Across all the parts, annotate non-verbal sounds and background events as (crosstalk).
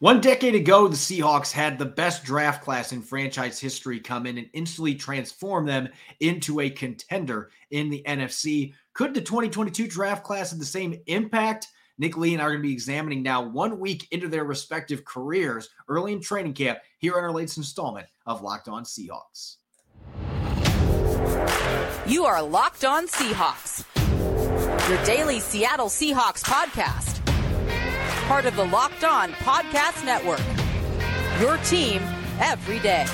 One decade ago, the Seahawks had the best draft class in franchise history come in and instantly transform them into a contender in the NFC. Could the 2022 draft class have the same impact? Nick Lee and I are going to be examining now one week into their respective careers early in training camp here on our latest installment of Locked On Seahawks. You are Locked On Seahawks, your daily Seattle Seahawks podcast part of the Locked On Podcast Network. Your team every day.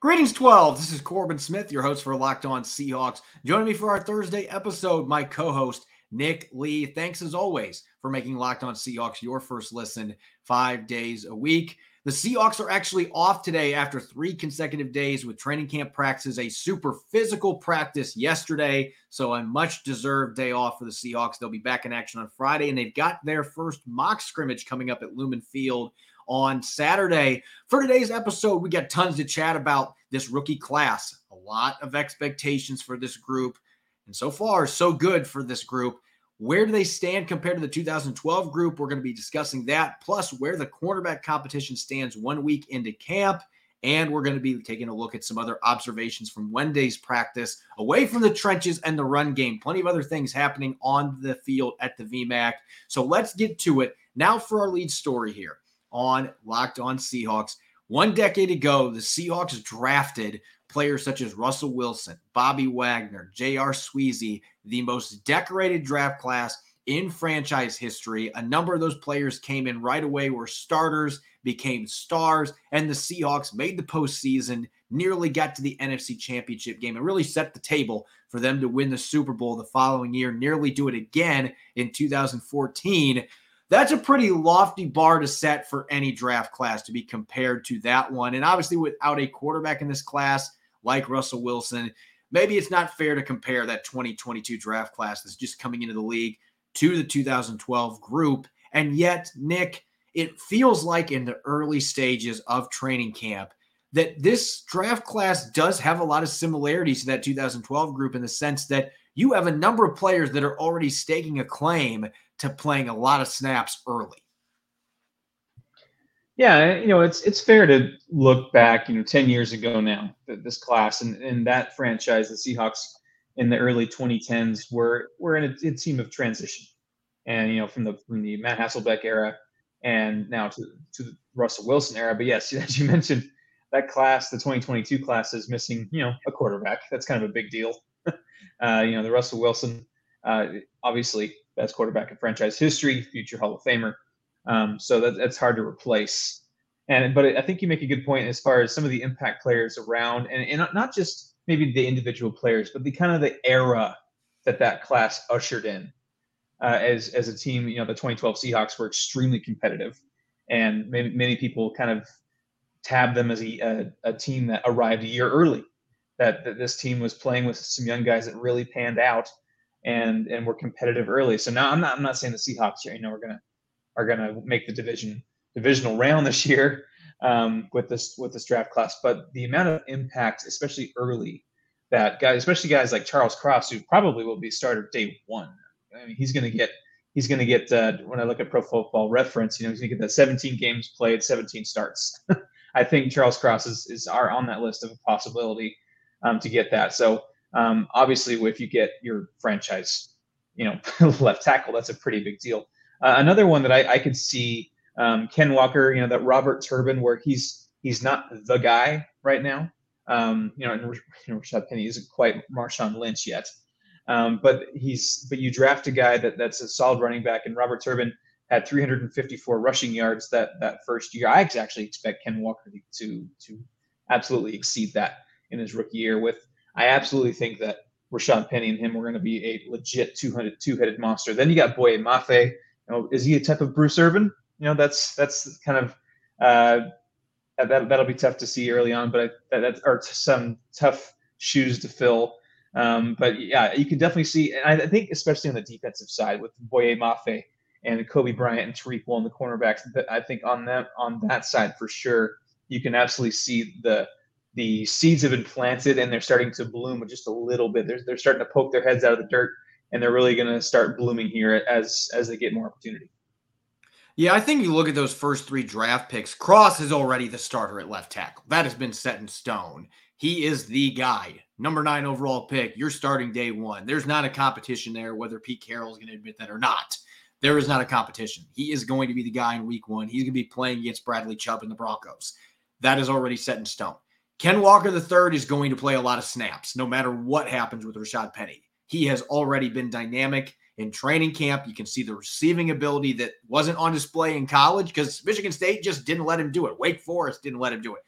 Greetings, 12. This is Corbin Smith, your host for Locked On Seahawks. Joining me for our Thursday episode, my co host, Nick Lee. Thanks as always for making Locked On Seahawks your first listen five days a week. The Seahawks are actually off today after three consecutive days with training camp practices, a super physical practice yesterday. So, a much deserved day off for the Seahawks. They'll be back in action on Friday, and they've got their first mock scrimmage coming up at Lumen Field on Saturday. For today's episode, we got tons to chat about this rookie class. A lot of expectations for this group. And so far, so good for this group. Where do they stand compared to the 2012 group? We're going to be discussing that, plus where the cornerback competition stands one week into camp. And we're going to be taking a look at some other observations from Wednesday's practice away from the trenches and the run game. Plenty of other things happening on the field at the VMAC. So let's get to it. Now for our lead story here on Locked On Seahawks. One decade ago, the Seahawks drafted players such as Russell Wilson, Bobby Wagner, J.R. Sweezy, the most decorated draft class in franchise history. A number of those players came in right away, were starters, became stars, and the Seahawks made the postseason, nearly got to the NFC Championship game, and really set the table for them to win the Super Bowl the following year, nearly do it again in 2014. That's a pretty lofty bar to set for any draft class to be compared to that one. And obviously, without a quarterback in this class, like Russell Wilson. Maybe it's not fair to compare that 2022 draft class that's just coming into the league to the 2012 group. And yet, Nick, it feels like in the early stages of training camp that this draft class does have a lot of similarities to that 2012 group in the sense that you have a number of players that are already staking a claim to playing a lot of snaps early. Yeah, you know, it's it's fair to look back, you know, 10 years ago now, this class and, and that franchise, the Seahawks in the early 2010s were were in a, a, team of transition. And you know, from the from the Matt Hasselbeck era and now to to the Russell Wilson era. But yes, (laughs) as you mentioned, that class, the 2022 class is missing, you know, a quarterback. That's kind of a big deal. (laughs) uh, you know, the Russell Wilson, uh, obviously best quarterback in franchise history, future Hall of Famer. Um, so that, that's hard to replace. And but I think you make a good point as far as some of the impact players around, and, and not just maybe the individual players, but the kind of the era that that class ushered in. Uh, as as a team, you know, the 2012 Seahawks were extremely competitive, and maybe many people kind of tabbed them as a, a, a team that arrived a year early. That, that this team was playing with some young guys that really panned out and and we're competitive early. So now I'm not I'm not saying the Seahawks, you know, we're gonna are to make the division divisional round this year um, with this with this draft class. But the amount of impact, especially early, that guys, especially guys like Charles Cross, who probably will be starter day one. I mean, he's to get he's to get uh, when I look at Pro Football Reference, you know, he's to get that 17 games played, 17 starts. (laughs) I think Charles Cross is is are on that list of a possibility um, to get that. So um, obviously, if you get your franchise, you know, (laughs) left tackle, that's a pretty big deal. Uh, another one that I, I could see um, Ken Walker, you know, that Robert Turbin, where he's he's not the guy right now. Um, you know, and Rashad Penny isn't quite Marshawn Lynch yet, um, but he's but you draft a guy that that's a solid running back, and Robert Turbin had 354 rushing yards that that first year. I actually expect Ken Walker to to absolutely exceed that in his rookie year. With I absolutely think that Rashad Penny and him were going to be a legit 200 two-headed monster. Then you got Boye Mafe, you know, is he a type of Bruce Irvin? You know, that's that's kind of uh, that that'll be tough to see early on, but that, that are some tough shoes to fill. Um, but yeah, you can definitely see, and I think especially on the defensive side with Boye Mafe and Coby Bryant and Tariq Woolen, the cornerbacks, I think on that on that side for sure, you can absolutely see the the seeds have been planted and they're starting to bloom just a little bit. They're, they're starting to poke their heads out of the dirt and they're really going to start blooming here as as they get more opportunity. Yeah, I think you look at those first three draft picks. Cross is already the starter at left tackle. That has been set in stone. He is the guy, number nine overall pick. You're starting day one. There's not a competition there, whether Pete Carroll is going to admit that or not. There is not a competition. He is going to be the guy in week one. He's going to be playing against Bradley Chubb and the Broncos. That is already set in stone. Ken Walker III is going to play a lot of snaps, no matter what happens with Rashad Penny. He has already been dynamic in training camp. You can see the receiving ability that wasn't on display in college because Michigan State just didn't let him do it. Wake Forest didn't let him do it.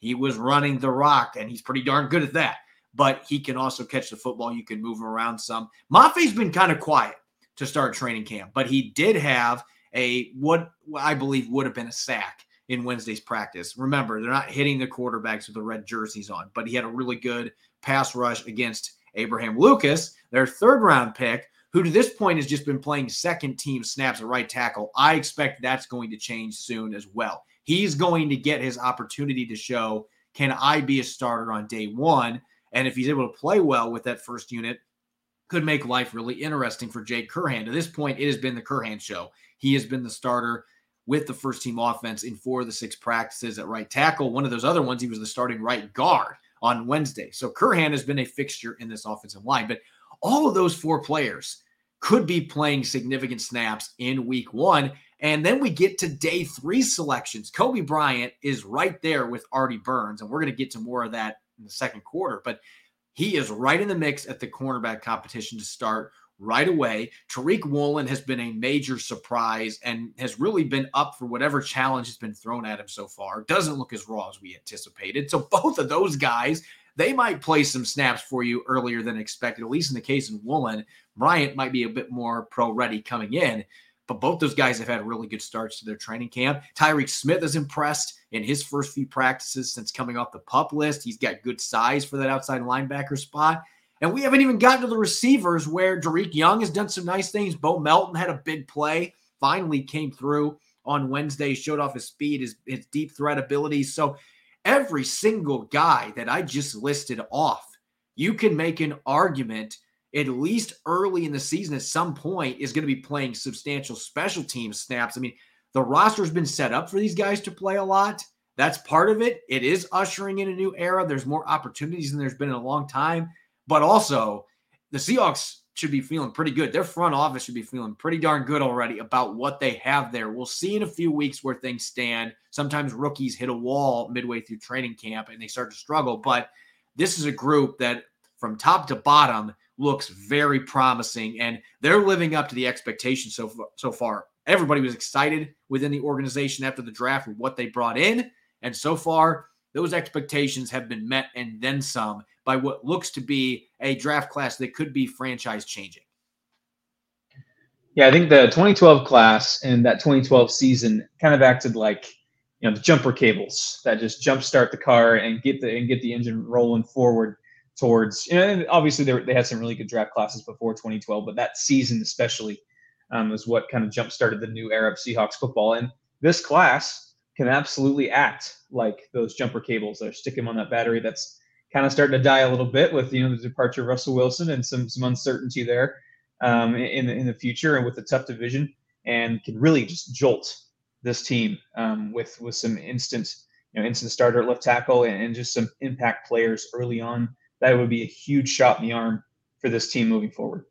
He was running the rock, and he's pretty darn good at that. But he can also catch the football. You can move him around some. Mafe's been kind of quiet to start training camp, but he did have a what I believe would have been a sack in Wednesday's practice. Remember, they're not hitting the quarterbacks with the red jerseys on, but he had a really good pass rush against Abraham Lucas, their third round pick, who to this point has just been playing second team snaps at right tackle. I expect that's going to change soon as well. He's going to get his opportunity to show can I be a starter on day one? And if he's able to play well with that first unit, could make life really interesting for Jake Curhan. To this point, it has been the Curhan show. He has been the starter with the first team offense in four of the six practices at right tackle. One of those other ones, he was the starting right guard on Wednesday. So Curhan has been a fixture in this offensive line. But all of those four players could be playing significant snaps in week one. And then we get to day three selections. Coby Bryant is right there with Artie Burns, and we're going to get to more of that in the second quarter. But he is right in the mix at the cornerback competition to start right away. Tariq Woolen has been a major surprise and has really been up for whatever challenge has been thrown at him so far. Doesn't look as raw as we anticipated. So (laughs) both of those guys, they might play some snaps for you earlier than expected. At least in the case of Woolen, Bryant might be a bit more pro ready coming in. But both those guys have had really good starts to their training camp. Tyreke Smith is impressed in his first few practices since coming off the pup list. He's got good size for that outside linebacker spot. And we haven't even gotten to the receivers where Dareke Young has done some nice things. Bo Melton had a big play, finally came through on Wednesday, showed off his speed, his, his deep threat ability. So every single guy that I just listed off, you can make an argument at least early in the season at some point is going to be playing substantial special team snaps. I mean, the roster's been set up for these guys to play a lot. That's part of it. It is ushering in a new era. There's more opportunities than there's been in a long time. But also, the Seahawks should be feeling pretty good. Their front office should be feeling pretty darn good already about what they have there. We'll see in a few weeks where things stand. Sometimes rookies hit a wall midway through training camp and they start to struggle. But this is a group that, from top to bottom, looks very promising, and they're living up to the expectations so so far. Everybody was excited within the organization after the draft with what they brought in, and so far those expectations have been met and then some by what looks to be a draft class that could be franchise changing. Yeah, I think the 2012 class and that 2012 season kind of acted like you know the jumper cables that just jumpstart the car and get the and get the engine rolling forward towards. You know, obviously they, were, they had some really good draft classes before 2012, but that season especially um, was what kind of jump started the new era of Seahawks football. And this class can absolutely act like those jumper cables that are sticking on that battery. That's kind of starting to die a little bit with you know the departure of Russell Wilson and some some uncertainty there um, in the, in the future and with the tough division, and can really just jolt this team um, with with some instant you know instant starter at left tackle and, and just some impact players early on. That would be a huge shot in the arm for this team moving forward.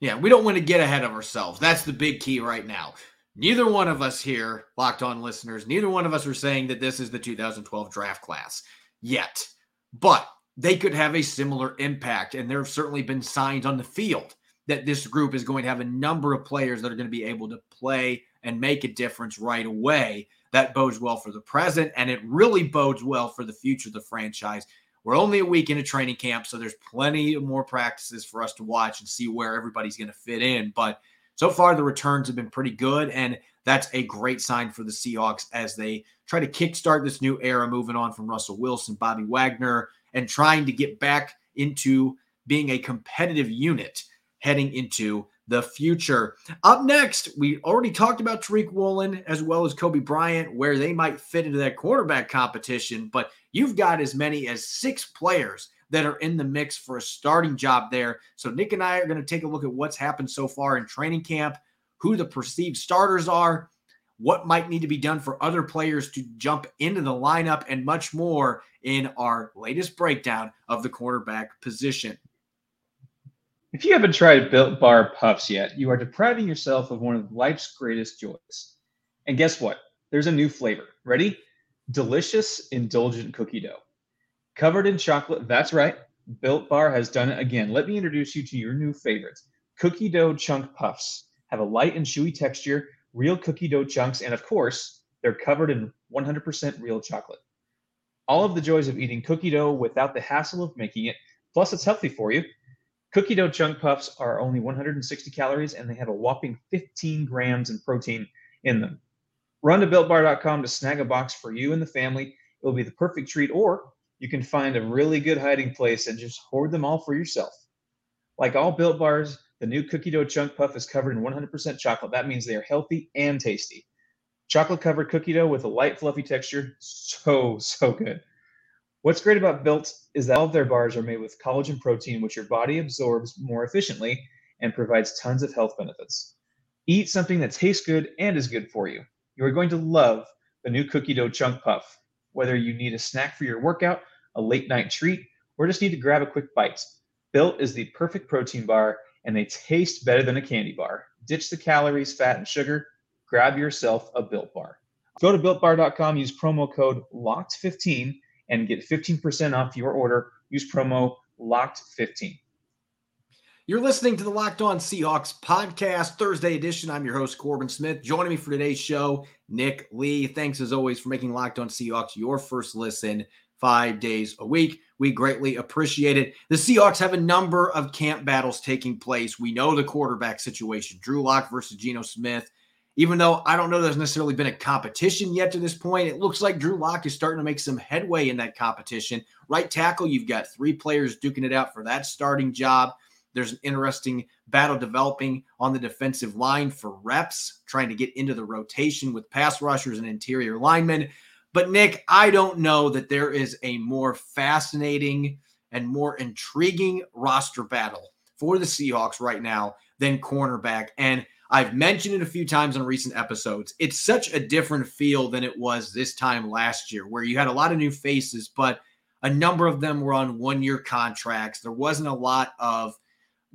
Yeah, we don't want to get ahead of ourselves. That's the big key right now. Neither one of us here, locked on listeners, neither one of us are saying that this is the 2012 draft class yet, but they could have a similar impact. And there have certainly been signs on the field that this group is going to have a number of players that are going to be able to play and make a difference right away. That bodes well for the present, and it really bodes well for the future of the franchise. We're only a week into training camp, so there's plenty more practices for us to watch and see where everybody's going to fit in. But so far, the returns have been pretty good, and that's a great sign for the Seahawks as they try to kickstart this new era, moving on from Russell Wilson, Bobby Wagner, and trying to get back into being a competitive unit heading into the future. Up next, we already talked about Tariq Woolen as well as Coby Bryant, where they might fit into that quarterback competition, but you've got as many as six players that are in the mix for a starting job there. So Nick and I are going to take a look at what's happened so far in training camp, who the perceived starters are, what might need to be done for other players to jump into the lineup, and much more in our latest breakdown of the quarterback position. If you haven't tried Built Bar Puffs yet, you are depriving yourself of one of life's greatest joys. And guess what? There's a new flavor. Ready? Delicious, indulgent cookie dough. Covered in chocolate. That's right. Built Bar has done it again. Let me introduce you to your new favorites. Cookie dough chunk puffs have a light and chewy texture, real cookie dough chunks, and of course, they're covered in 100% real chocolate. All of the joys of eating cookie dough without the hassle of making it, plus it's healthy for you. Cookie dough chunk puffs are only 160 calories and they have a whopping 15 grams in protein in them. Run to builtbar.com to snag a box for you and the family. It'll be the perfect treat, or you can find a really good hiding place and just hoard them all for yourself. Like all built bars, the new cookie dough chunk puff is covered in 100% chocolate. That means they are healthy and tasty. Chocolate covered cookie dough with a light, fluffy texture. So, so good. What's great about Built is that all of their bars are made with collagen protein, which your body absorbs more efficiently and provides tons of health benefits. Eat something that tastes good and is good for you. You are going to love the new cookie dough chunk puff. Whether you need a snack for your workout, a late night treat, or just need to grab a quick bite, Built is the perfect protein bar and they taste better than a candy bar. Ditch the calories, fat, and sugar. Grab yourself a Built bar. Go to builtbar.com, use promo code LOCKED15 and get 15% off your order. Use promo LOCKED15. You're listening to the Locked On Seahawks podcast, Thursday edition. I'm your host, Corbin Smith. Joining me for today's show, Nick Lee. Thanks as always for making Locked On Seahawks your first listen five days a week. We greatly appreciate it. The Seahawks have a number of camp battles taking place. We know the quarterback situation Drew Lock versus Geno Smith even though I don't know there's necessarily been a competition yet to this point, it looks like Drew Lock is starting to make some headway in that competition. Right tackle, you've got three players duking it out for that starting job. There's an interesting battle developing on the defensive line for reps, trying to get into the rotation with pass rushers and interior linemen. But, Nick, I don't know that there is a more fascinating and more intriguing roster battle for the Seahawks right now than cornerback. And I've mentioned it a few times on recent episodes. It's such a different feel than it was this time last year, where you had a lot of new faces, but a number of them were on one year contracts. There wasn't a lot of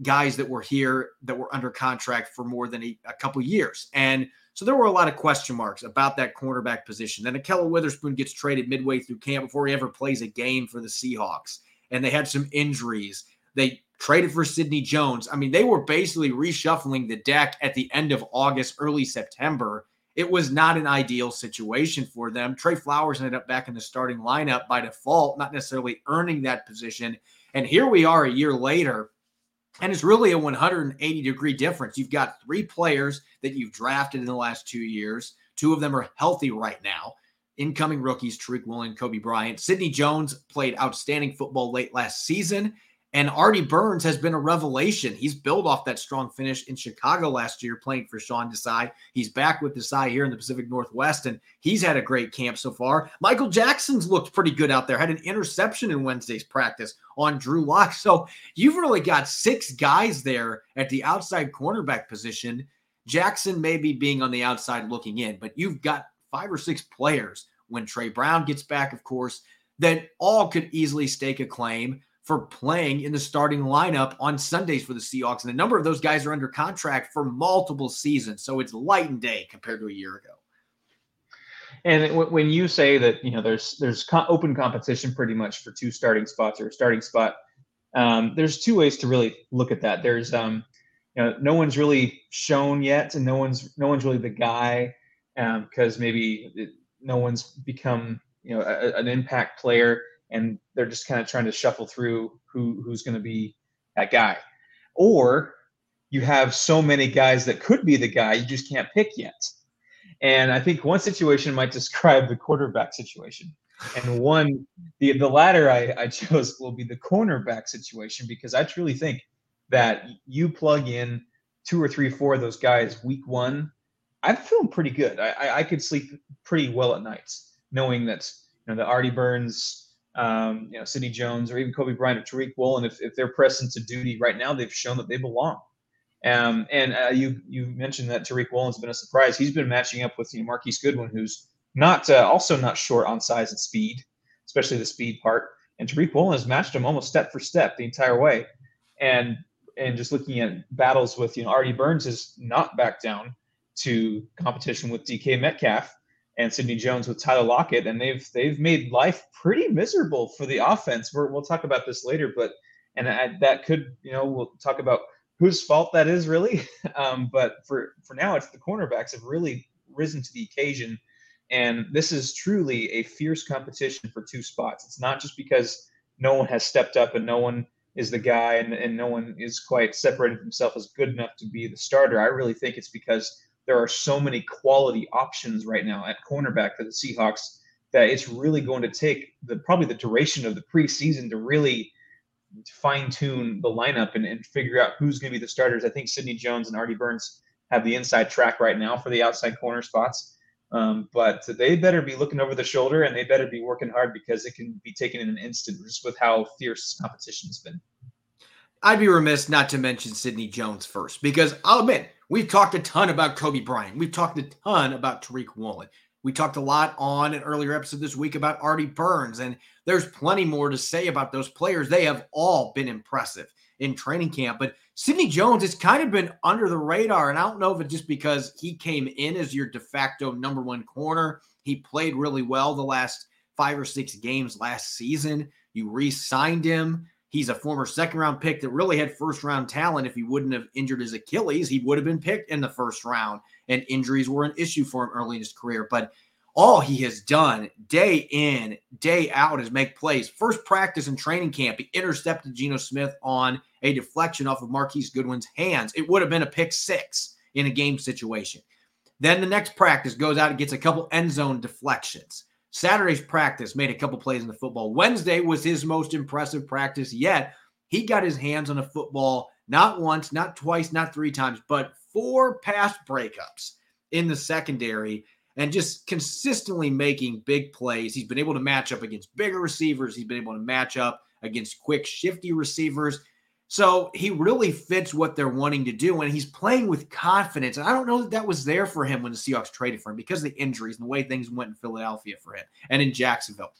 guys that were here that were under contract for more than a, a couple years. And so there were a lot of question marks about that cornerback position. Then Ahkello Witherspoon gets traded midway through camp before he ever plays a game for the Seahawks. And they had some injuries. They traded for Sidney Jones. I mean, they were basically reshuffling the deck at the end of August, early September. It was not an ideal situation for them. Tre Flowers ended up back in the starting lineup by default, not necessarily earning that position. And here we are a year later, and it's really a 180 degree difference. You've got three players that you've drafted in the last two years. Two of them are healthy right now. Incoming rookies, Tariq Woolen, Coby Bryant. Sidney Jones played outstanding football late last season. And Artie Burns has been a revelation. He's built off that strong finish in Chicago last year, playing for Sean Desai. He's back with Desai here in the Pacific Northwest, and he's had a great camp so far. Michael Jackson's looked pretty good out there, had an interception in Wednesday's practice on Drew Lock. So you've really got six guys there at the outside cornerback position. Jackson maybe being on the outside looking in, but you've got five or six players when Tre Brown gets back, of course, that all could easily stake a claim for playing in the starting lineup on Sundays for the Seahawks. And a number of those guys are under contract for multiple seasons. So it's light and day compared to a year ago. And when you say that you know there's there's open competition pretty much for two starting spots or a starting spot, um, there's two ways to really look at that. There's um, you know no one's really shown yet, and no one's no one's really the guy because um, maybe it, no one's become you know a, an impact player and they're just kind of trying to shuffle through who who's going to be that guy. Or you have so many guys that could be the guy you just can't pick yet. And I think one situation might (laughs) describe the quarterback situation. And one, the the latter I, I chose will be the cornerback situation because I truly think that you plug in two or three, four of those guys week one, I'm feeling pretty good. I, I, I could sleep pretty well at nights knowing that you know the Artie Burns, um, you know Sidney Jones, or even Coby Bryant or Tariq Woolen, if, if they're pressed into duty right now, they've shown that they belong. Um, and uh, you you mentioned that Tariq Woolen's been a surprise. He's been matching up with you know, Marquise Goodwin, who's not uh, also not short on size and speed, especially the speed part. And Tariq Woolen has matched him almost step for step the entire way. And and just looking at battles with you know Artie Burns has not backed down to competition with DK Metcalf and Sidney Jones with Tyler Lockett, and they've they've made life pretty miserable for the offense. we will talk about this later, but and I, that could you know we'll talk about whose fault that is really. (laughs) Um, but for for now, it's the cornerbacks have really risen to the occasion, and this is truly a fierce competition for two spots. It's not just because no one has stepped up and no one is the guy and, and no one is quite separated himself as good enough to be the starter. I really think it's because there are so many quality options right now at cornerback for the Seahawks that it's really going to take the probably the duration of the preseason to really fine tune the lineup and, and figure out who's going to be the starters. I think Sidney Jones and Artie Burns have the inside track right now for the outside corner spots. Um, but they better be looking over the shoulder and they better be working hard because it can be taken in an instant just with how fierce competition has been. I'd be remiss not to mention Sidney Jones first because I'll admit we've talked a ton about Coby Bryant. We've talked a ton about Tariq Woolen. We talked a lot on an earlier episode this week about Artie Burns, and there's plenty more to say about those players. They have all been impressive in training camp, but Sidney Jones has kind of been under the radar, and I don't know if it's just because he came in as your de facto number one corner. He played really well the last five or six games last season. You re-signed him. He's a former second round pick that really had first round talent. If he wouldn't have injured his Achilles, he would have been picked in the first round. And injuries were an issue for him early in his career. But all he has done day in, day out is make plays. First practice and training camp, he intercepted Geno Smith on a deflection off of Marquise Goodwin's hands. It would have been a pick six in a game situation. Then the next practice goes out and gets a couple end zone deflections. Saturday's practice made a couple plays in the football. Wednesday was his most impressive practice yet. He got his hands on a football not once, not twice, not three times, but four pass breakups in the secondary and just consistently making big plays. He's been able to match up against bigger receivers. He's been able to match up against quick, shifty receivers. So he really fits what they're wanting to do, and he's playing with confidence. And I don't know that that was there for him when the Seahawks traded for him because of the injuries and the way things went in Philadelphia for him and in Jacksonville.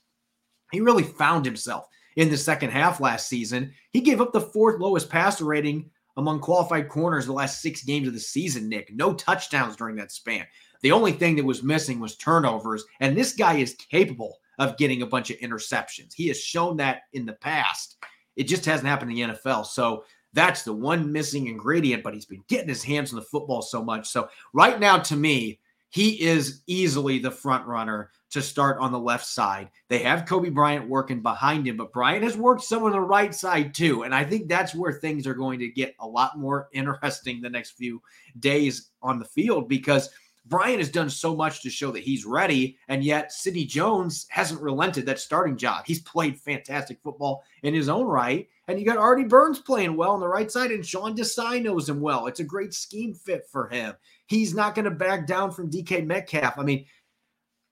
He really found himself in the second half last season. He gave up the fourth lowest passer rating among qualified corners the last six games of the season, Nick. No touchdowns during that span. The only thing that was missing was turnovers, and this guy is capable of getting a bunch of interceptions. He has shown that in the past. It just hasn't happened in the NFL. So that's the one missing ingredient, but he's been getting his hands on the football so much. So right now, to me, he is easily the front runner to start on the left side. They have Coby Bryant working behind him, but Bryant has worked some on the right side too. And I think that's where things are going to get a lot more interesting the next few days on the field because – Bryant has done so much to show that he's ready, and yet Sidney Jones hasn't relented that starting job. He's played fantastic football in his own right, and you got Artie Burns playing well on the right side, and Sean Desai knows him well. It's a great scheme fit for him. He's not going to back down from DK Metcalf. I mean,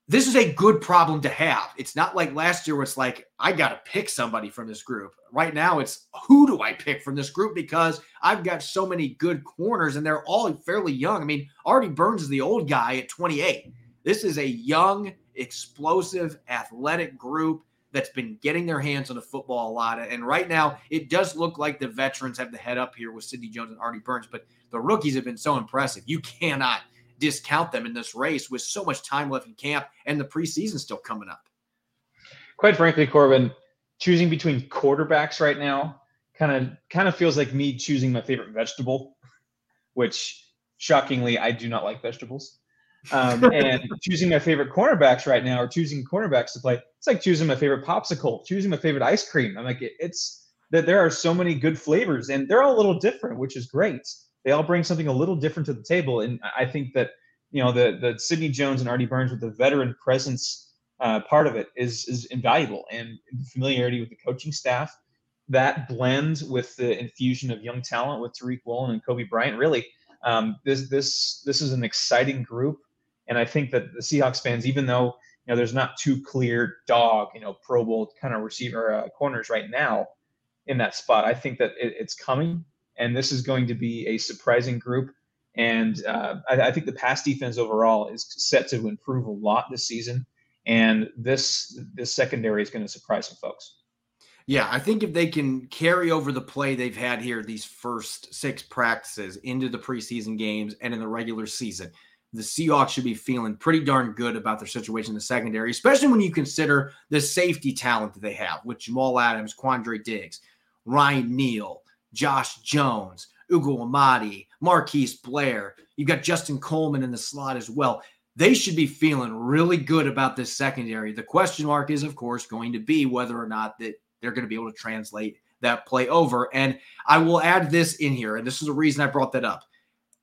this is a good problem to have. It's not like last year where it's like, I got to pick somebody from this group. Right now, it's who do I pick from this group because I've got so many good corners and they're all fairly young. I mean, Artie Burns is the old guy at 28. This is a young, explosive, athletic group that's been getting their hands on the football a lot. And right now, it does look like the veterans have the head up here with Sidney Jones and Artie Burns, but the rookies have been so impressive. You cannot discount them in this race with so much time left in camp and the preseason still coming up. Quite frankly, Corbin, choosing between quarterbacks right now kind of kind of feels like me choosing my favorite vegetable, which shockingly I do not like vegetables. Um, (laughs) and choosing my favorite cornerbacks right now, or choosing cornerbacks to play, it's like choosing my favorite popsicle, choosing my favorite ice cream. I'm like, it, it's that there are so many good flavors, and they're all a little different, which is great. They all bring something a little different to the table, and I think that you know the the Sidney Jones and Artie Burns with the veteran presence uh, part of it is is invaluable, and familiarity with the coaching staff. That blend with the infusion of young talent with Tariq Woolen and Coby Bryant, really, um, this this this is an exciting group, and I think that the Seahawks fans, even though you know there's not two clear dog, you know, Pro Bowl kind of receiver uh, corners right now in that spot, I think that it, it's coming, and this is going to be a surprising group. And uh, I, I think the pass defense overall is set to improve a lot this season, and this this secondary is going to surprise some folks. Yeah, I think if they can carry over the play they've had here these first six practices into the preseason games and in the regular season, the Seahawks should be feeling pretty darn good about their situation in the secondary, especially when you consider the safety talent that they have with Jamal Adams, Quandre Diggs, Ryan Neal, Josh Jones, Ugo Amadi, Marquise Blair. You've got Justin Coleman in the slot as well. They should be feeling really good about this secondary. The question mark is, of course, going to be whether or not that they're going to be able to translate that play over. And I will add this in here, and this is the reason I brought that up.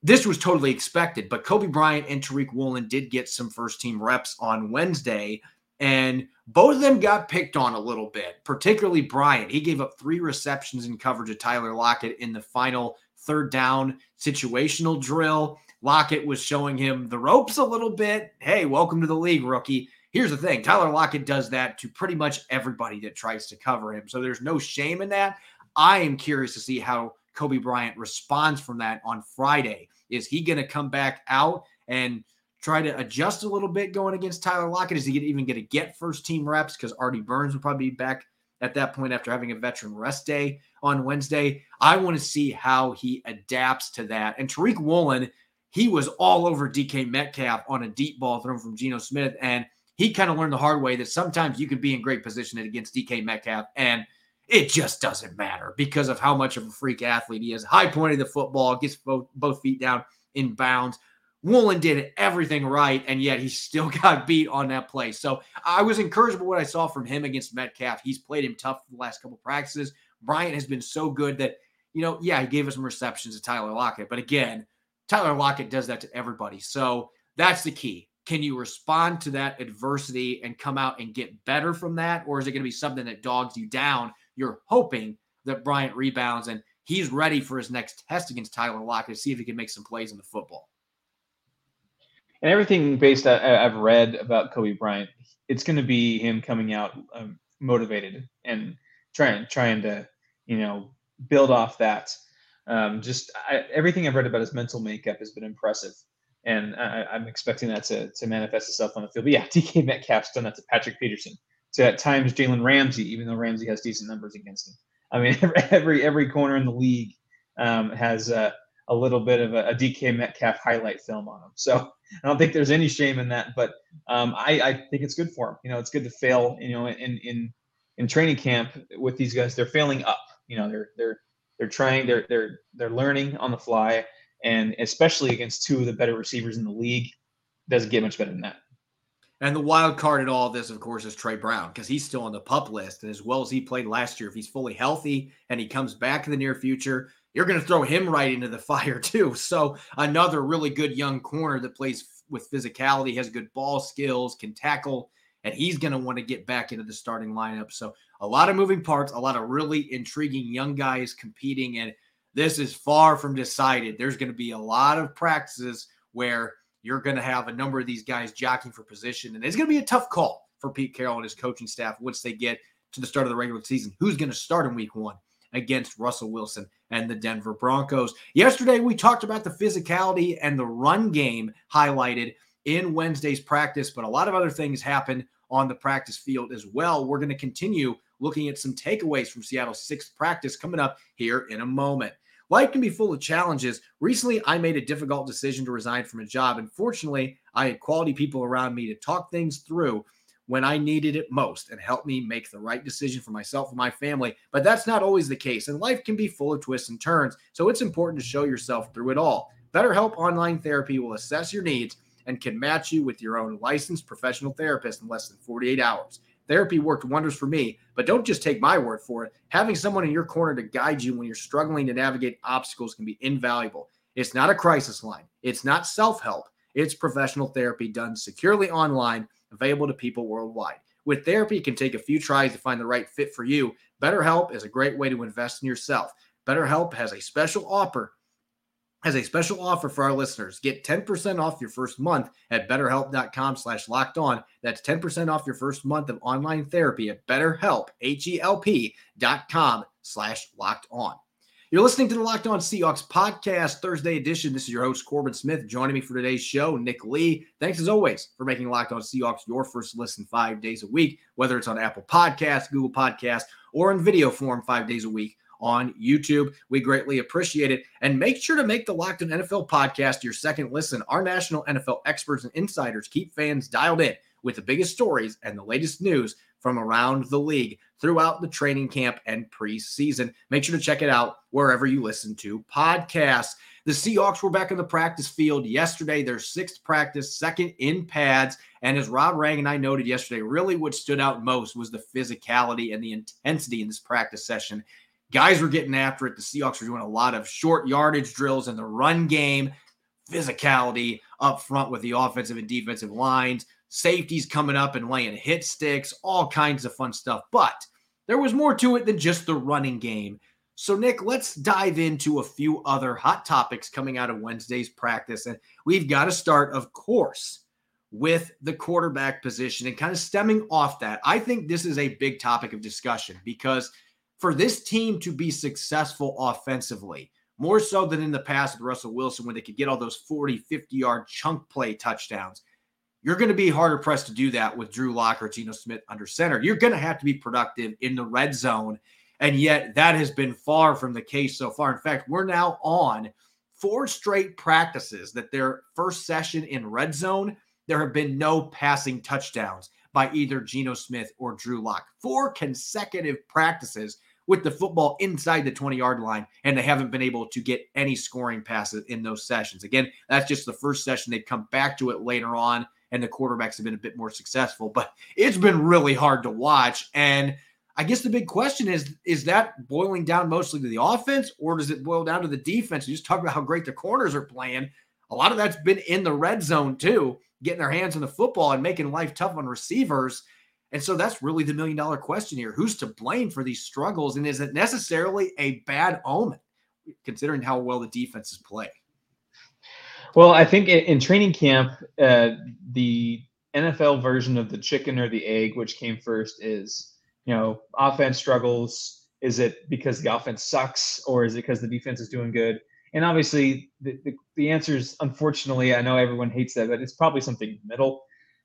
This was totally expected, but Coby Bryant and Tariq Woolen did get some first team reps on Wednesday, and both of them got picked on a little bit, particularly Bryant. He gave up three receptions in coverage of Tyler Lockett in the final third down situational drill. Lockett was showing him the ropes a little bit. Hey, welcome to the league, rookie. Here's the thing Tyler Lockett does that to pretty much everybody that tries to cover him. So there's no shame in that. I am curious to see how Coby Bryant responds from that on Friday. Is he going to come back out and try to adjust a little bit going against Tyler Lockett? Is he even going to get first team reps? Because Artie Burns will probably be back at that point after having a veteran rest day on Wednesday. I want to see how he adapts to that. And Tariq Woolen, he was all over DK Metcalf on a deep ball thrown from Geno Smith. And he kind of learned the hard way that sometimes you could be in great position against DK Metcalf and it just doesn't matter because of how much of a freak athlete he is. High pointing the football, gets both, both feet down in bounds. Woolen did everything right, and yet he still (laughs) got beat on that play. So I was encouraged by what I saw from him against Metcalf. He's played him tough the last couple practices. Bryant has been so good that, you know, yeah, he gave us some receptions to Tyler Lockett. But again, Tyler Lockett does that to everybody. So that's the key. Can you respond to that adversity and come out and get better from that? Or is it going to be something that dogs you down? You're hoping that Bryant rebounds and he's ready for his next test against Tyler Lockett to see if he can make some plays in the football. And everything based I've read about Coby Bryant, it's going to be him coming out um, motivated and trying trying to you know build off that. Um, just I, everything I've read about his mental makeup has been impressive and I, am expecting that to, to manifest itself on the field. But yeah, (laughs) DK Metcalf's done that to Patrick Peterson, to at times Jalen Ramsey, even though Ramsey has decent numbers against him. I mean, every (laughs) every, every corner in the league um, has a, a, little bit of a, a, DK Metcalf highlight film on him. So I don't think there's any shame in that. But um, I, I think it's good for him. You know, it's good to fail. You know, in in in training camp with these guys, they're failing up. You know, they're they're they're trying, they're they're they're learning on the fly and especially against two of the better receivers in the league, doesn't get much better than that. And the wild card in all of this, of course, is Tre Brown because he's still on the pup list. And as well as he played last year, if he's fully healthy and he comes back in the near future, you're going to throw him right into the (laughs) fire, too. So, another really good young corner that plays with physicality, has good ball skills, can tackle, and he's going to want to get back into the starting lineup. So, a lot of moving parts, a lot of really intriguing young guys competing. And this is far from decided. There's going to be a lot of practices where you're going to have a number of these guys jockeying for position, and it's going to be a tough call for Pete Carroll and his coaching staff once they get to the start of the regular season. Who's going to start in week one against Russell Wilson and the Denver Broncos? Yesterday, we talked about the physicality and the run game highlighted in Wednesday's practice, but a lot of other things happened on the practice field as well. We're going to continue looking at some takeaways from Seattle's sixth practice coming up here in a moment. Life can be full of challenges. Recently, I made a difficult decision to resign from a job. And fortunately, I had quality people around me to talk things through when I needed it most and helped me make the right decision for myself and my family. But that's not always the case. And life can be full of twists and turns. So it's important to show yourself through it all. BetterHelp Online Therapy will assess your needs and can match you with your own licensed professional therapist in less than 48 hours. Therapy worked wonders for me, but don't just take my word for it. Having someone in your corner to guide you when you're struggling to navigate obstacles can be invaluable. It's not a crisis line, it's not self help, it's professional therapy done securely online, available to people worldwide. With therapy, it can take a few tries to find the right fit for you. BetterHelp is a great way to invest in yourself. BetterHelp has a special offer has a special offer for our listeners. Get 10% off your first month at betterhelp.com slash locked on. That's 10% off your first month of online therapy at betterhelp, H-E-L-P dot com slash locked on. You're listening to the Locked On Seahawks podcast, Thursday edition. This is your host, Corbin Smith. Joining me for today's show, Nick Lee. Thanks as always for making Locked On Seahawks your first listen five days a week, whether it's on Apple Podcasts, Google Podcasts, or in video form five days a week on YouTube. We greatly appreciate it. And make sure to make the Locked On NFL podcast your second listen. Our national NFL experts and insiders keep fans dialed in with the biggest stories and the latest news from around the league throughout the training camp and preseason. Make sure to check it out wherever you listen to podcasts. The Seahawks were back in the practice field yesterday, their sixth practice, second in pads. And as Rob Rang and I noted yesterday, really what stood out most was the physicality and the intensity in this practice session. Guys were getting after it. The Seahawks were doing a lot of short yardage drills in the run game, physicality up front with the offensive and defensive lines, safeties coming up and laying hit sticks, all kinds of fun stuff. But there was more to it than just the running game. So, Nick, let's dive into a few other hot topics coming out of Wednesday's practice. And we've got to start, of course, with the quarterback position and kind of stemming off that. I think this is a big topic of discussion because – for this team to be successful offensively, more so than in the past with Russell Wilson when they could get all those 40, 50 yard chunk play touchdowns. You're going to be harder pressed to do that with Drew Lock or Geno Smith under center. You're going to have to be productive in the red zone. And yet, that has been far from the case so far. In fact, we're now on four straight practices that their first session in red zone, there have been no passing touchdowns by either Geno Smith or Drew Lock. Four consecutive practices with the football inside the 20 yard line, and they haven't been able to get any scoring passes in those sessions. Again, that's just the first session. They'd come back to it later on, and the quarterbacks have been a bit more successful, but it's been really hard to watch. And I guess the big question is is that boiling down mostly to the offense, or does it boil down to the defense? You just talk about how great the corners are playing. A lot of that's been in the red zone, too, getting their hands on the football and making life tough on receivers. And so that's really the million dollar question here. Who's to blame for these struggles? And is it necessarily a bad omen, considering how well the defenses play? Well, I think in training camp, uh, the NFL version of the chicken or the egg, which came first, is you know, offense struggles. Is it because the offense sucks, or is it because the defense is doing good? And obviously, the, the, the answer is unfortunately, I know everyone hates that, but it's probably something middle.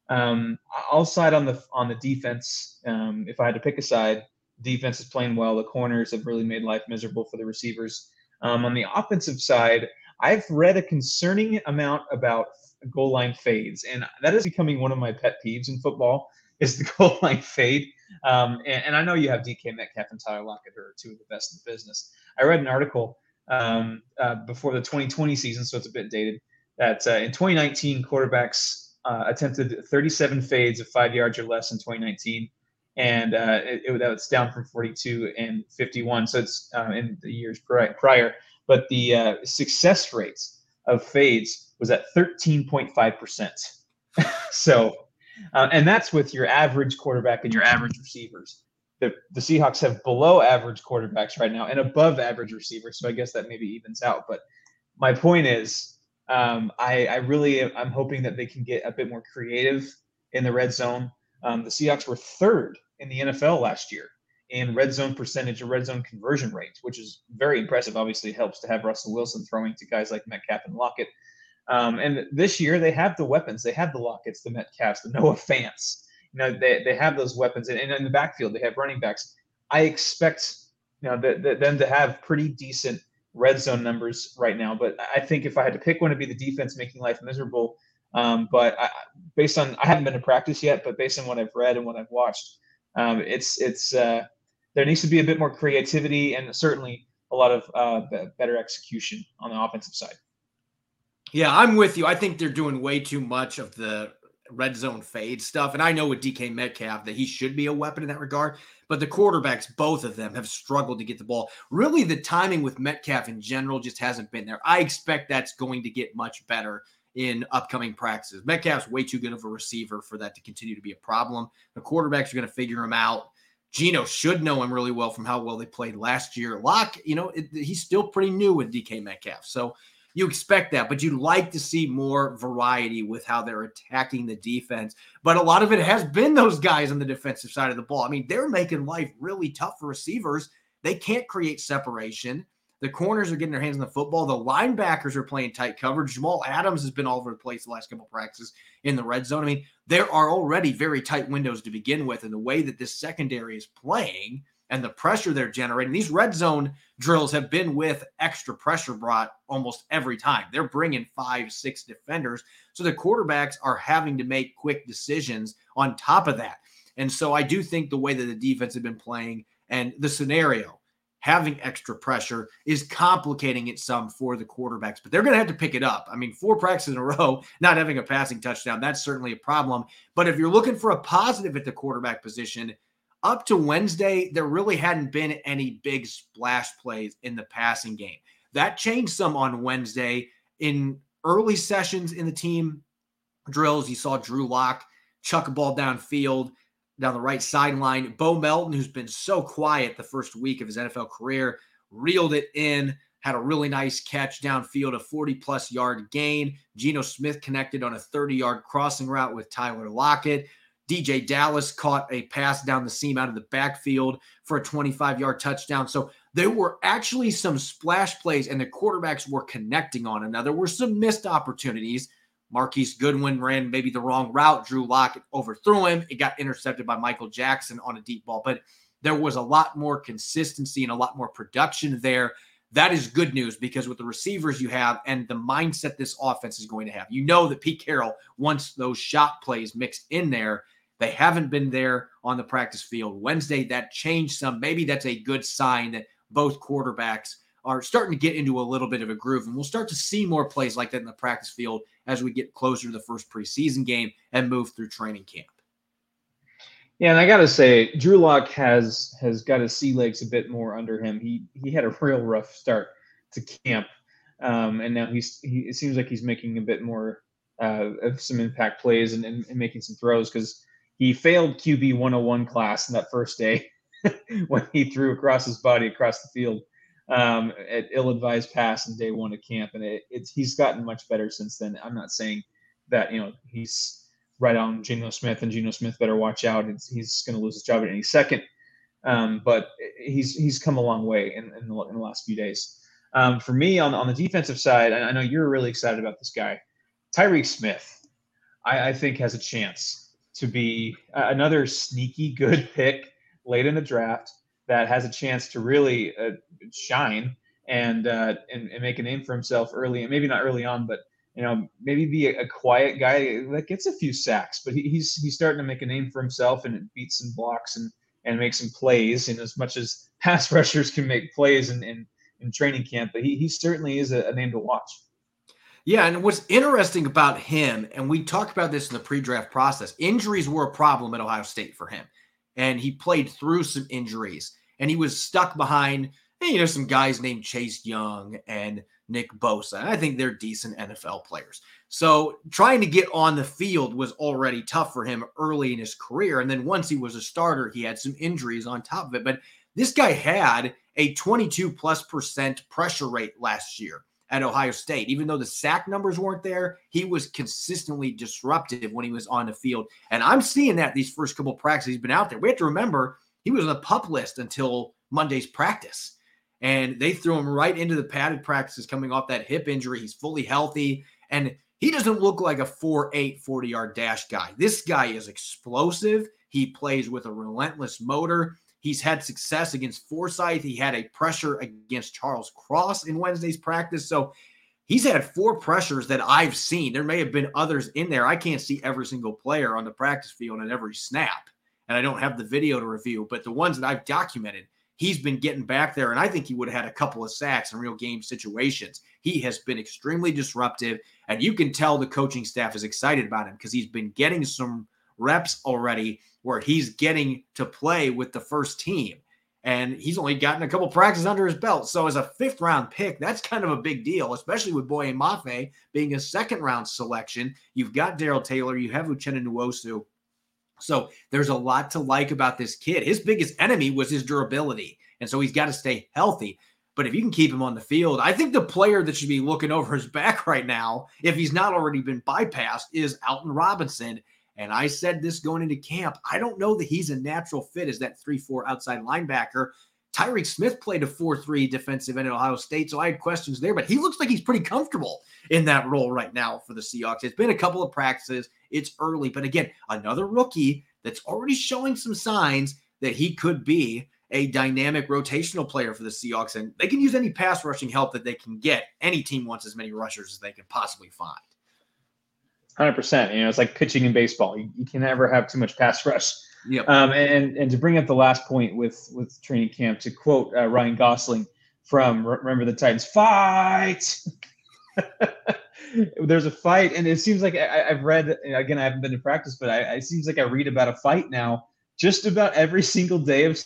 Um, I'll side on the on the defense. Um, if I had to pick a side, defense is playing well. The corners have really made life miserable for the receivers. Um, on the offensive side, I've read a concerning amount about goal line fades, and that is becoming one of my pet peeves in football. (laughs) Is the goal line fade? Um, and, and, I know you have DK Metcalf and Tyler Lockett, who are two of the best in the business. I read an article um, uh, before the 2020 season, so it's a bit dated. That uh, in 2019, quarterbacks uh, attempted 37 fades of five yards or less in 2019, and uh, it, it, down from 42 and 51. So it's uh, in the years prior. But the uh, success rates of fades was at 13.5 percent. (laughs) so, uh, and that's with your average quarterback and your average receivers. The, the Seahawks have below average quarterbacks right now and above average receivers. So I guess that maybe evens out. But my point is um, I, I, really I'm hoping that they can get a bit more creative in the red zone. Um, the Seahawks were third in the NFL last year in red zone percentage or red zone conversion rate, which is very impressive. Obviously, helps to have Russell Wilson throwing to guys like Metcalf and Lockett. Um, and this year they have the weapons. They have the Locketts, the Metcalfs, the Noah Fants. You know, they, they have those weapons. And, and in the backfield, they have running backs. I expect you know the, the, them to have pretty decent red zone numbers right now. But I think if I had to pick one, to be the defense making life miserable. Um, but I, based on I haven't been to practice yet, but based on what I've read and what I've watched, um, it's it's uh, there needs to be a bit more creativity and certainly a lot of uh, better execution on the offensive side. Yeah, I'm with you. I think they're doing way too much of the red zone fade stuff. And I know with DK Metcalf that he should be a weapon in that regard. But the quarterbacks, both of them, have struggled to get the ball. Really, the timing with Metcalf in general just hasn't been there. I expect that's going to get much better in upcoming practices. Metcalf's way too good of a receiver for that to continue to be a problem. The quarterbacks are going to figure him out. Geno should know him really well from how well they played last year. Lock, you know, it, he's still pretty new with DK Metcalf. So you expect that, but you'd like to see more variety with how they're attacking the defense. But a lot of it has been those guys on the defensive side of the ball. I mean, they're making life really tough for receivers. They can't create separation. The corners are getting their hands on the football. The linebackers are playing tight coverage. Jamal Adams has been all over the place the last couple practices in the red zone. I mean, there are already very tight windows to begin with. And the way that this secondary is playing and the pressure they're generating, these red zone drills have been with extra pressure brought almost every time. They're bringing five, six defenders. So the quarterbacks are having to make quick decisions on top of that. And so I do think the way that the defense have been playing and the scenario having extra pressure is complicating it some for the quarterbacks, but they're going to have to pick it up. I mean, four practices in a row, (laughs) not having a passing touchdown, that's certainly a problem. But if you're looking for a positive at the quarterback position, up to Wednesday, there really hadn't been any big splash plays in the passing game. That changed some on Wednesday in early sessions in the team drills. You saw Drew Lock chuck a ball downfield down the right sideline. Bo Melton, who's been so quiet the first week of his NFL career, reeled it in, had a really nice catch downfield, a 40 plus yard gain. Geno Smith connected on a 30 yard crossing route with Tyler Lockett. DeeJay Dallas caught a pass down the seam out of the backfield for a 25 yard touchdown. So there were actually some splash plays, and the quarterbacks were connecting on another. There were some missed opportunities Marquise Goodwin ran maybe the wrong route. Drew Lock overthrew him. It got intercepted by Michael Jackson on a deep ball, but there was a lot more consistency and a lot more production there. That is good news because with the receivers you have and the mindset this offense is going to have, you know that Pete Carroll wants those shot plays mixed in there. They haven't been there on the practice field. Wednesday, that changed some. Maybe that's a good sign that both quarterbacks are starting to get into a little bit of a groove. And we'll start to see more plays like that in the practice field as we get closer to the first preseason game and move through training camp. Yeah, and I gotta say, Drew Lock has has got his sea legs a bit more under him. He he had a real rough start to camp, um, and now he's he it seems like he's making a bit more uh, of some impact plays and, and, and making some throws because he failed QB 101 class in that first day (laughs) when he threw across his body across the field um, at ill-advised pass in day one of camp, and it, it's he's gotten much better since then. I'm not saying that you know he's right on Geno Smith, and Geno Smith better watch out. It's, he's going to lose his job at any second, um, but he's he's come a long way in, in, the, in the last few days. Um, for me, on on the defensive side, I, know you're really excited about this guy, Tyreke Smith. I, I think has a chance to be another sneaky good (laughs) pick late in the draft that has a chance to really uh, shine and, uh, and, and make a name for himself early, and maybe not early on, but you know maybe be a, a quiet guy that gets a few sacks, but he, he's he's starting to make a name for himself and beats some blocks and and make some plays. And as much as (laughs) pass rushers can make plays in in, in training camp, but he he certainly is a, a name to watch. Yeah, and what's interesting about him, and we talked about this in the pre-draft process, injuries were a problem at Ohio State for him, and he played through some injuries and he was stuck behind eh, you know some guys named Chase Young and Nick Bosa. I think they're decent NFL players. So trying to get on the field was already tough for him early in his career. And then once he was a starter, he had some injuries on top of it. But this guy had a 22 plus percent pressure rate last year at Ohio State. Even though the sack numbers weren't there, he was consistently disruptive when he was on the field. And I'm seeing that these first couple practices he's been out there. We have to remember he was on the pup list until Monday's practice. And they threw him right into the padded practices coming off that hip injury. He's fully healthy. And he doesn't look like a 4 8 40 yard dash guy. This guy is explosive. He plays with a relentless motor. He's had success against Forsythe. He had a pressure against Charles Cross in Wednesday's practice. So he's had four pressures that I've seen. There may have been others in there. I can't see every single player on the practice field and every snap and I don't have the video to review, but the ones that I've documented, he's been getting back there. And I think he would have had a couple of sacks in real game situations. He has been extremely disruptive. And you can tell the coaching staff is excited about him because he's been getting some reps already where he's getting to play with the first team. And he's only gotten a couple practices under his belt. So, as a fifth round pick, that's kind of a big deal, especially with Boye Mafe being a second round selection. You've got Darrell Taylor, you have Uchenna Nwosu. So there's a lot to like about this kid. His biggest enemy was his durability. And so he's got to stay healthy. But But if you can keep him on the field, I think the player that should be looking over his back right now, if he's not already been bypassed, is Alton Robinson. And I said this going into camp. I don't know that he's a natural fit as that 3 4 outside linebacker. Tyreke Smith played a 4 3 defensive end at Ohio State. So I had questions there, but he looks like he's pretty comfortable in that role right now for the Seahawks. It's been a couple of practices. It's early. But again, another rookie that's already showing some signs that he could be a dynamic rotational player for the Seahawks. And they can use any pass rushing help that they can get. Any team wants as many rushers as they can possibly find. Hundred percent. You know, it's like pitching in baseball. You, you, can never have too much pass (laughs) rush. Yep. Um, and and to bring up the last point with with training camp, to quote uh, Ryan Gosling from Remember the Titans, fight. (laughs) There's a fight, and it seems like I, have read again. I haven't been to practice, but I, it seems like I read about a fight now just about every single day of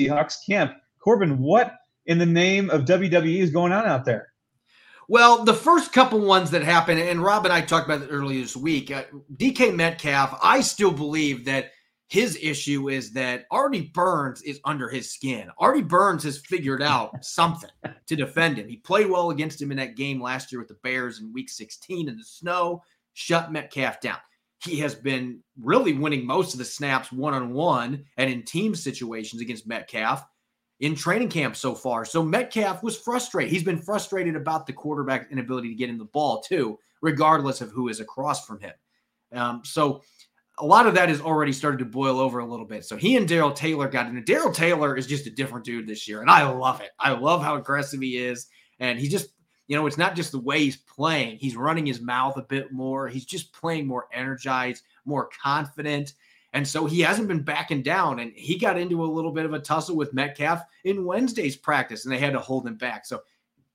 Seahawks camp. Corbin, what in the name of WWE is going on out there? Well, the first couple ones that happened, and Rob and I talked about it earlier this week. Uh, DK Metcalf, I still believe that his issue is that Artie Burns is under his skin. Artie Burns has figured out (laughs) something to defend him. He played well against him in that game last year with the Bears in week 16 in the snow, shut Metcalf down. He has been really winning most of the snaps one on one and in team situations against Metcalf in training camp so far. So Metcalf was frustrated. He's been frustrated about the quarterback inability to get in the ball too, regardless of who is across from him. Um, so a lot of that has already started to boil over a little bit. So he and Darrell Taylor got in. Darrell Taylor is just a different dude this year, and I love it. I love how aggressive he is, and he just, you know, it's not just the way he's playing. He's running his mouth a bit more. He's just playing more energized, more confident. And so he hasn't been backing down. And he got into a little bit of a tussle with Metcalf in Wednesday's practice, and they had to hold him back. So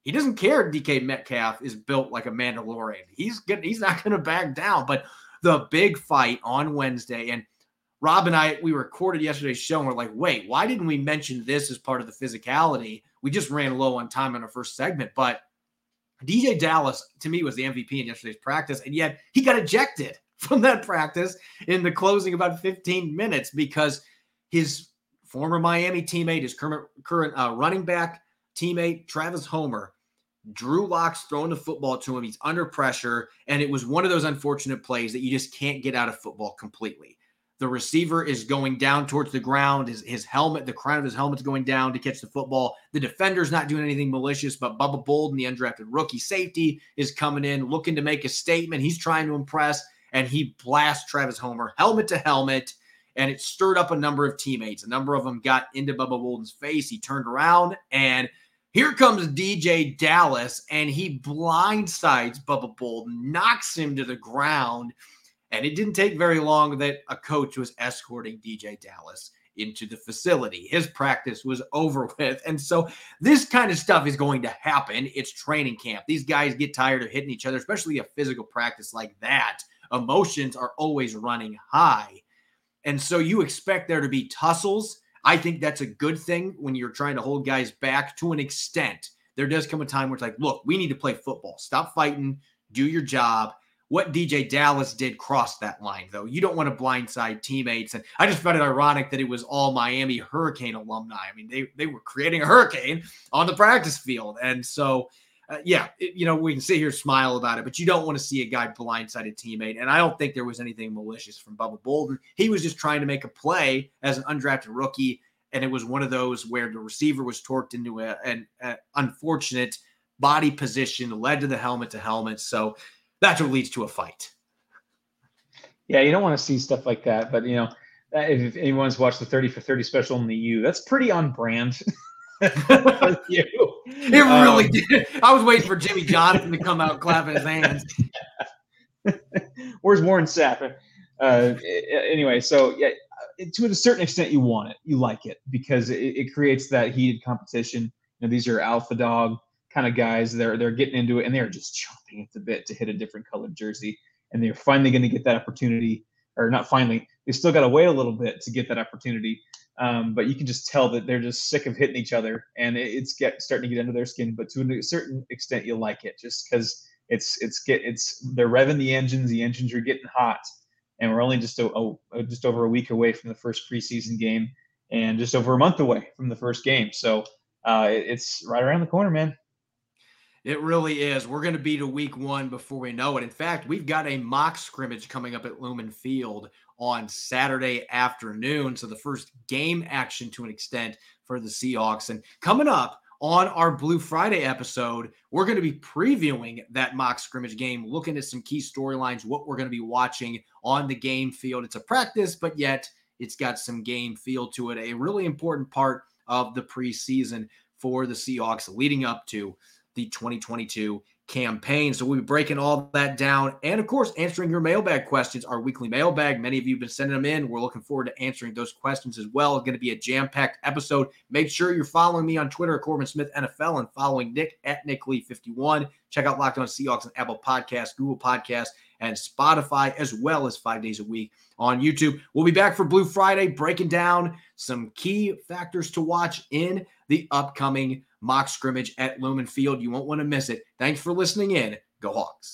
he doesn't care. DK Metcalf is built like a Mandalorian. He's. He's not going to back down. But the big fight on Wednesday, and Rob and I, we recorded yesterday's show, and we're like, wait, why didn't we mention this as part of the physicality? We just ran low on time in our first segment, but DeeJay Dallas to me was the MVP in yesterday's practice, and yet he got ejected from that practice in the closing about 15 minutes because his former Miami teammate, his current current uh, running back teammate Travis Homer, Drew Lock's throwing the football to him. He's under pressure, and it was one of those unfortunate plays that you just can't get out of football completely. The receiver is going down towards the ground. His, his helmet, the crown of his helmet's going down to catch the football. The defender's not doing anything malicious, but Bubba Bolden, the undrafted rookie safety, is coming in looking to make a statement. He's trying to impress and he blasts Travis Homer helmet to helmet. And it stirred up a number of teammates. A number of them got into Bubba Bolden's face. He turned around and here comes DeeJay Dallas and he blindsides Bubba Bolden, knocks him to the ground. And it didn't take very long that a coach was escorting DeeJay Dallas into the facility. His practice was over (laughs) with. And so this kind of stuff is going to happen. It's training camp. These guys get tired of hitting each other, especially a physical practice like that emotions are always running high. And so you expect there to be tussles. I think that's a good thing when you're trying to hold guys back to an extent. There does come a time where it's like, look, we need to play football. Stop fighting, do your job. What DeeJay Dallas did crossed that line, though. You don't want to blindside teammates. And I just found it ironic that it was all Miami Hurricane alumni. I mean, they, they were creating a hurricane on the practice field. And so uh, yeah, it, you know, we can sit here smile about it, but you don't want to see a guy blindside a teammate. And I don't think there was anything malicious from Bubba Bolden. He was just trying to make a play as an undrafted rookie, and it was one of those where the receiver was torqued into a, an a unfortunate body position, led to the helmet to helmet. So that's what leads to a fight. Yeah, you don't want to see stuff like that, but you know, if anyone's watched the 30 for 30 special in the U, that's pretty on brand. (laughs) you. It really um, did. I was waiting for Jimmy Johnson to come out clapping his hands. (laughs) Where's Warren Sapp? Uh, anyway, so yeah, to a certain extent, you want it, you like it because it, it creates that heated competition. You know, these are alpha dog kind of guys. They're they're getting into it and they're just chomping at the bit to hit a different colored jersey, and they're finally going to get that opportunity, or not finally. They still got to wait a little bit to get that opportunity um, but you can just tell that they're just sick of hitting each other, and it's get starting to get under their skin. But to a certain extent, you like it just because it's it's get it's they're revving the engines. The engines are getting hot, and we're only just a, a, just over a week away from the first preseason game, and just over a month away from the first game. So uh, it, it's right around the corner, man. It really is. We're going to be to week one before we know it. In fact, we've got a mock scrimmage coming up at Lumen Field on Saturday afternoon. So the first game action to an extent for the Seahawks. And coming up on our Blue Friday episode, we're going to be previewing that mock scrimmage game, looking at some key storylines, what we're going to be watching on the game field. It's a practice, but yet it's got some game feel to it. A really important part of the preseason for the Seahawks leading up to the 2022 campaign. So we'll be breaking all that down and, of course, answering your mailbag questions, our weekly mailbag. Many of you have been sending them in. We're looking forward to answering those questions as well. It's going to be a jam packed episode. Make sure you're following me on Twitter Corbin Smith NFL and following Nick at Nick Lee 51. Check out Locked On Seahawks on Apple Podcasts, Google Podcasts, and Spotify, as well as five days a week on YouTube. We'll be back for Blue Friday, breaking down some key factors to watch in the upcoming mock scrimmage at Lumen Field. You won't want to miss it. Thanks for listening in. Go Hawks.